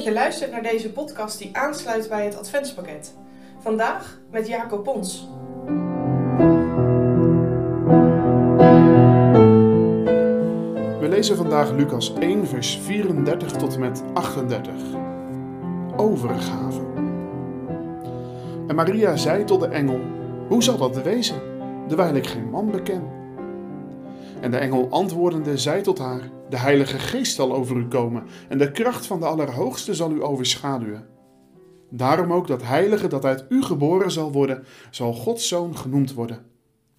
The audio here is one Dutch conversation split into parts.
dat je luistert naar deze podcast die aansluit bij het Adventspakket. Vandaag met Jacob Pons. We lezen vandaag Lucas 1, vers 34 tot en met 38. Overgave. En Maria zei tot de engel: Hoe zal dat wezen, terwijl ik geen man beken? En de engel antwoordende zei tot haar: De Heilige Geest zal over u komen, en de kracht van de Allerhoogste zal u overschaduwen. Daarom ook dat Heilige dat uit u geboren zal worden, zal Gods zoon genoemd worden.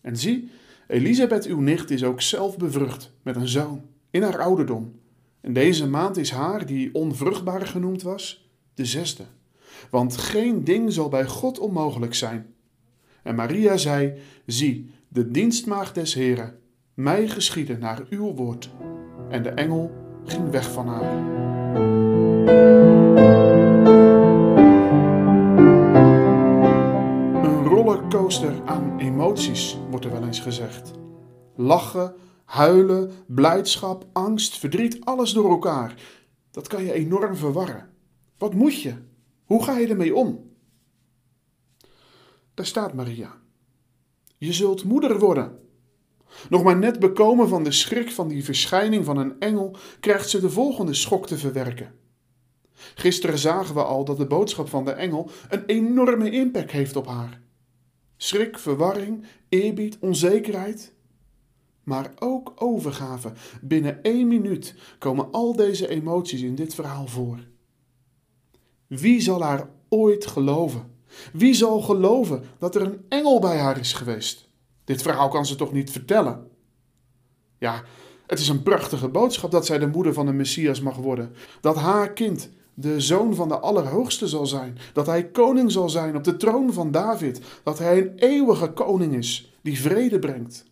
En zie, Elisabeth, uw nicht, is ook zelf bevrucht met een zoon in haar ouderdom. En deze maand is haar, die onvruchtbaar genoemd was, de zesde. Want geen ding zal bij God onmogelijk zijn. En Maria zei: Zie, de dienstmaagd des Heren, mij geschieden naar uw woord. En de engel ging weg van haar. Een rollercoaster aan emoties, wordt er wel eens gezegd. Lachen, huilen, blijdschap, angst, verdriet, alles door elkaar. Dat kan je enorm verwarren. Wat moet je? Hoe ga je ermee om? Daar staat Maria. Je zult moeder worden. Nog maar net bekomen van de schrik van die verschijning van een engel, krijgt ze de volgende schok te verwerken. Gisteren zagen we al dat de boodschap van de engel een enorme impact heeft op haar. Schrik, verwarring, eerbied, onzekerheid. Maar ook overgave. Binnen één minuut komen al deze emoties in dit verhaal voor. Wie zal haar ooit geloven? Wie zal geloven dat er een engel bij haar is geweest? Dit verhaal kan ze toch niet vertellen? Ja, het is een prachtige boodschap dat zij de moeder van de Messias mag worden. Dat haar kind de zoon van de Allerhoogste zal zijn. Dat hij koning zal zijn op de troon van David. Dat hij een eeuwige koning is die vrede brengt.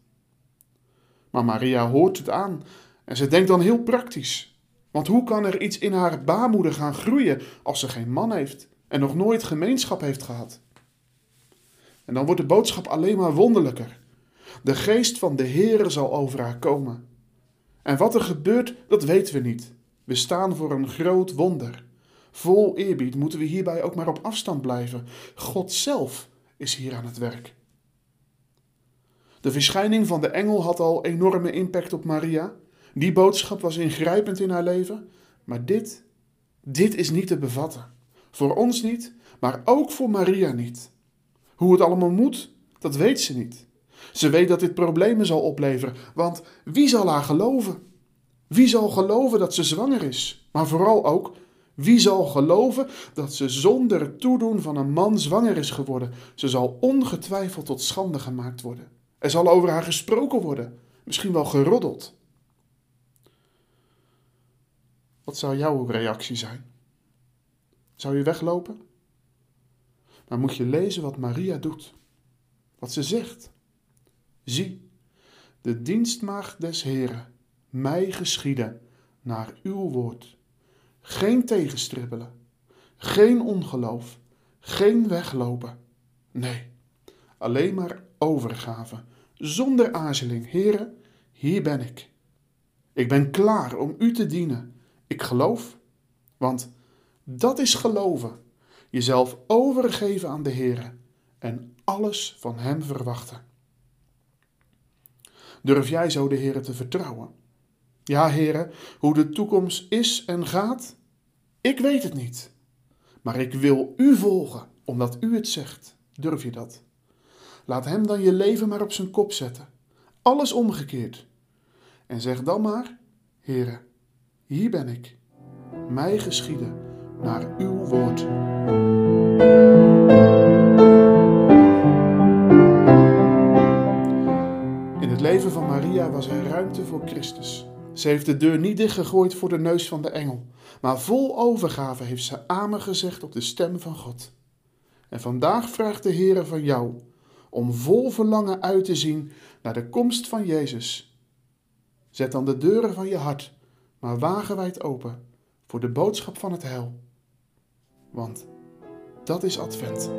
Maar Maria hoort het aan en ze denkt dan heel praktisch. Want hoe kan er iets in haar baarmoeder gaan groeien als ze geen man heeft en nog nooit gemeenschap heeft gehad? En dan wordt de boodschap alleen maar wonderlijker. De geest van de Heere zal over haar komen. En wat er gebeurt, dat weten we niet. We staan voor een groot wonder. Vol eerbied moeten we hierbij ook maar op afstand blijven. God zelf is hier aan het werk. De verschijning van de engel had al enorme impact op Maria. Die boodschap was ingrijpend in haar leven. Maar dit, dit is niet te bevatten. Voor ons niet, maar ook voor Maria niet. Hoe het allemaal moet, dat weet ze niet. Ze weet dat dit problemen zal opleveren, want wie zal haar geloven? Wie zal geloven dat ze zwanger is? Maar vooral ook, wie zal geloven dat ze zonder het toedoen van een man zwanger is geworden? Ze zal ongetwijfeld tot schande gemaakt worden. Er zal over haar gesproken worden, misschien wel geroddeld. Wat zou jouw reactie zijn? Zou je weglopen? Maar moet je lezen wat Maria doet, wat ze zegt. Zie, de dienstmaagd des Heren, mij geschieden naar uw woord. Geen tegenstribbelen, geen ongeloof, geen weglopen. Nee, alleen maar overgave, zonder aarzeling. Heren, hier ben ik. Ik ben klaar om u te dienen. Ik geloof, want dat is geloven. Jezelf overgeven aan de Heer en alles van Hem verwachten. Durf jij zo de Heer te vertrouwen? Ja, Heer, hoe de toekomst is en gaat, ik weet het niet. Maar ik wil U volgen, omdat U het zegt. Durf je dat? Laat Hem dan je leven maar op zijn kop zetten. Alles omgekeerd. En zeg dan maar, Heere, hier ben ik. Mij geschieden naar uw woord. In het leven van Maria was er ruimte voor Christus. Ze heeft de deur niet dichtgegooid voor de neus van de engel, maar vol overgave heeft ze amen gezegd op de stem van God. En vandaag vraagt de Heer van jou om vol verlangen uit te zien naar de komst van Jezus. Zet dan de deuren van je hart maar wagenwijd open voor de boodschap van het heil. Want dat is Advent.